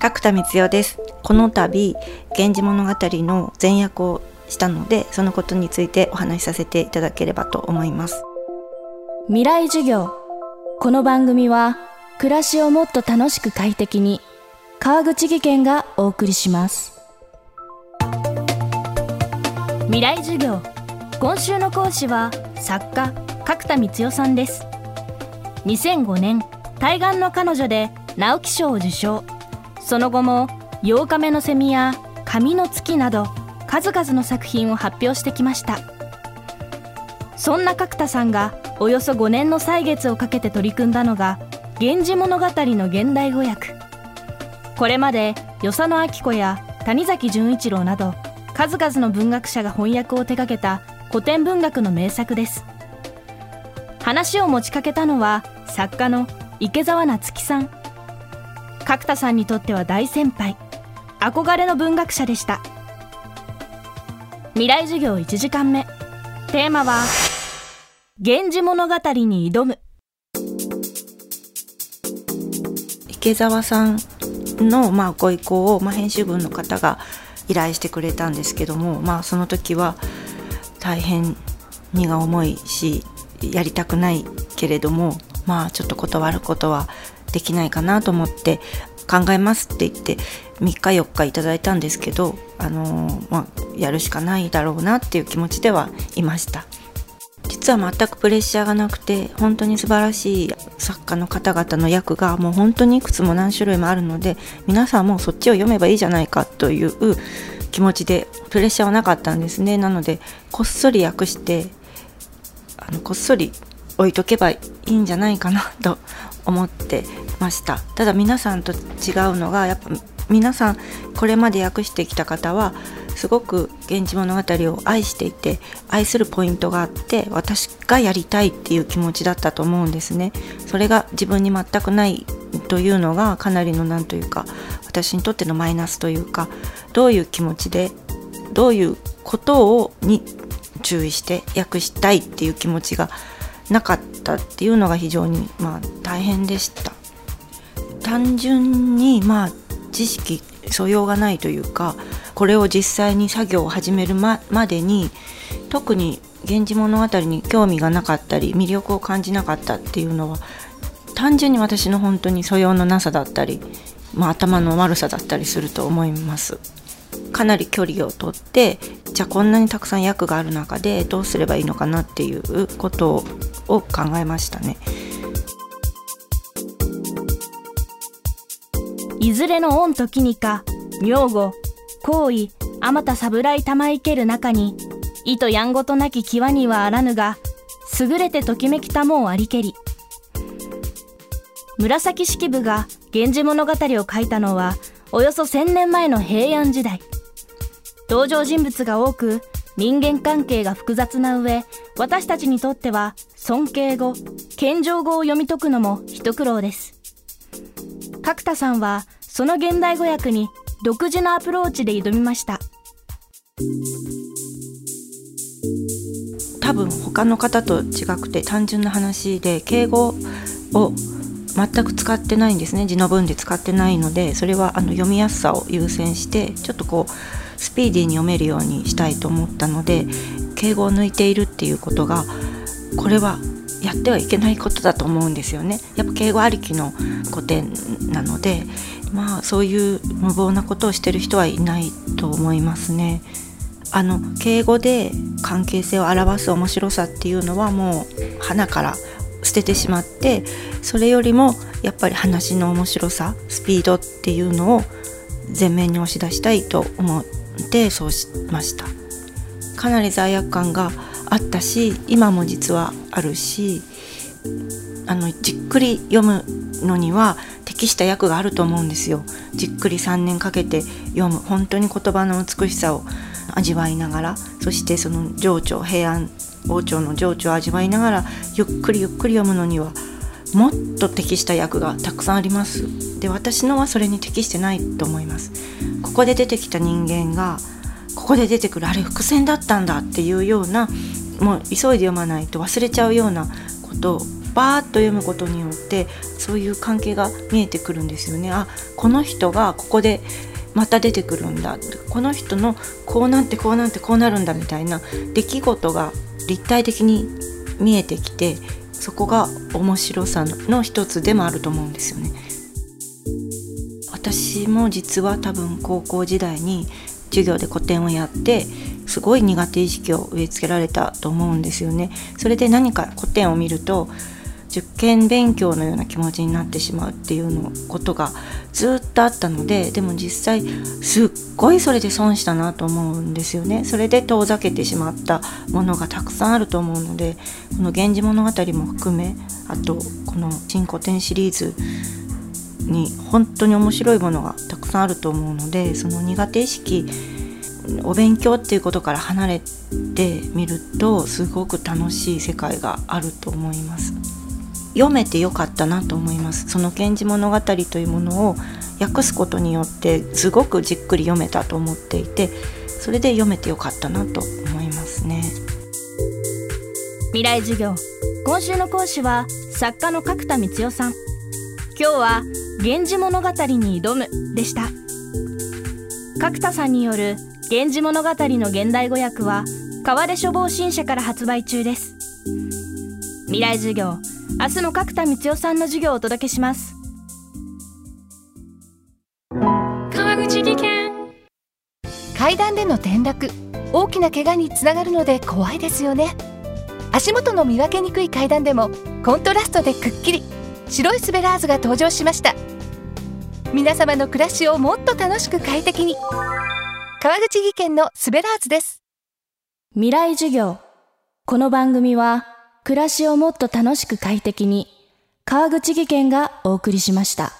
角田光代です。この度源氏物語の前役をしたのでそのことについてお話しさせていただければと思います。未来授業。この番組は暮らしをもっと楽しく快適に川口義賢がお送りします。未来授業。今週の講師は作家角田光代さんです。2005年対岸の彼女で直木賞を受賞。その後も8日目のセミや紙の月など数々の作品を発表してきました。そんな角田さんがおよそ5年の歳月をかけて取り組んだのが「源氏物語」の現代語訳。これまで与謝野晶子や谷崎潤一郎など数々の文学者が翻訳を手掛けた古典文学の名作です。話を持ちかけたのは作家の池澤夏樹さん。角田さんにとっては大先輩。憧れの文学者でした。未来授業1時間目。テーマは「源氏物語に挑む」池澤さんのまあご意向を、まあ、編集部の方が依頼してくれたんですけども、まあ、その時は大変荷が重いしやりたくないけれどもまあちょっと断ることはできないかなと思って考えますって言って3日4日いただいたんですけど、あのー、まあ、やるしかないだろうなっていう気持ちではいました。実は全くプレッシャーがなくて本当に素晴らしい作家の方々の役がもう本当にいくつも何種類もあるので皆さんもそっちを読めばいいじゃないかという気持ちでプレッシャーはなかったんですね。なのでこっそり訳してあのこっそり置いとけばいいんじゃないかなと思ってましたただ皆さんと違うのがやっぱ皆さんこれまで訳してきた方はすごく「源氏物語」を愛していて愛するポイントがあって私がやりたいっていう気持ちだったと思うんですね。それが自分に全くないというのがかなりの何というか私にとってのマイナスというかどういう気持ちでどういうことをに注意して訳したいっていう気持ちがなかったっていうのが非常にまあ大変でした単純にまあ知識素養がないというかこれを実際に作業を始めるまでに特に「源氏物語」に興味がなかったり魅力を感じなかったっていうのは単純に私の本当に素養のなさだったり、まあ、頭の悪さだったりすると思います。かなり距離をとってじゃあこんなにたくさん役がある中でどうすればいいのかなっていうことを考えましたね。いずれの御時にか女房行為あまた侍玉いける中に意とやんごとなき際にはあらぬが優れてときめきたもうありけり紫式部が「源氏物語」を書いたのはおよそ1000年前の平安時代登場人物が多く人間関係が複雑な上私たちにとっては尊敬語謙譲語を読み解くのも一苦労です。角田さんはその現代語訳に独自のアプローチで挑みました。多分他の方と違くて単純な話で敬語を全く使ってないんですね字の文で使ってないのでそれはあの読みやすさを優先してちょっとこうスピーディーに読めるようにしたいと思ったので敬語を抜いているっていうことがこれはやってはいけないことだと思うんですよねやっぱ敬語ありきの古典なのでまあそういう無謀なことをしてる人はいないと思いますね。あの敬語で関係性を表す面白さっていうのはもう花から捨ててしまってそれよりもやっぱり話の面白さスピードっていうのを前面に押し出したいと思ってそうしました。かなり罪悪感があったし今も実はあるしあのじっくり読むのには適した役があると思うんですよ。じっくり3年かけて読む。本当に言葉の美しさを味わいながらそしてその情緒平安王朝の情緒を味わいながらゆっくりゆっくり読むのにはもっと適した役がたくさんあります。で私のはそれに適してないと思います。ここで出てきた人間がここで出てくるあれ伏線だったんだっていうようなもう急いで読まないと忘れちゃうようなことバーッと読むことによってそういう関係が見えてくるんですよね。あこの人がここでまた出てくるんだこの人のこうなってこうなってこうなるんだみたいな出来事が立体的に見えてきてそこが面白さの一つでもあると思うんですよね。私も実は多分高校時代に授業で古典をやってすごい苦手意識を植え付けられたと思うんですよね。それで何か古典を見ると受験勉強のような気持ちになってしまうっていうのことがずっとあったのででも実際すっごいそれで損したなと思うんですよねそれで遠ざけてしまったものがたくさんあると思うのでこの「源氏物語」も含めあとこの「新古典」シリーズに本当に面白いものがたくさんあると思うのでその苦手意識お勉強っていうことから離れてみるとすごく楽しい世界があると思います。読めてよかったなと思います。その「源氏物語」というものを訳すことによってすごくじっくり読めたと思っていてそれで読めてよかったなと思いますね。未来授業。今週の講師は作家の角田光代さん。今日は「源氏物語に挑む」でした。角田さんによる「源氏物語」の現代語訳は川出書房新社から発売中です。未来授業。明日も角田光代さんの授業をお届けします。川口技研。階段での転落。大きな怪我につながるので怖いですよね。足元の見分けにくい階段でもコントラストでくっきり。白いスベラーズが登場しました。皆様の暮らしをもっと楽しく快適に。川口技研のスベラーズです。未来授業。この番組は暮らしをもっと楽しく快適に川口技研がお送りしました。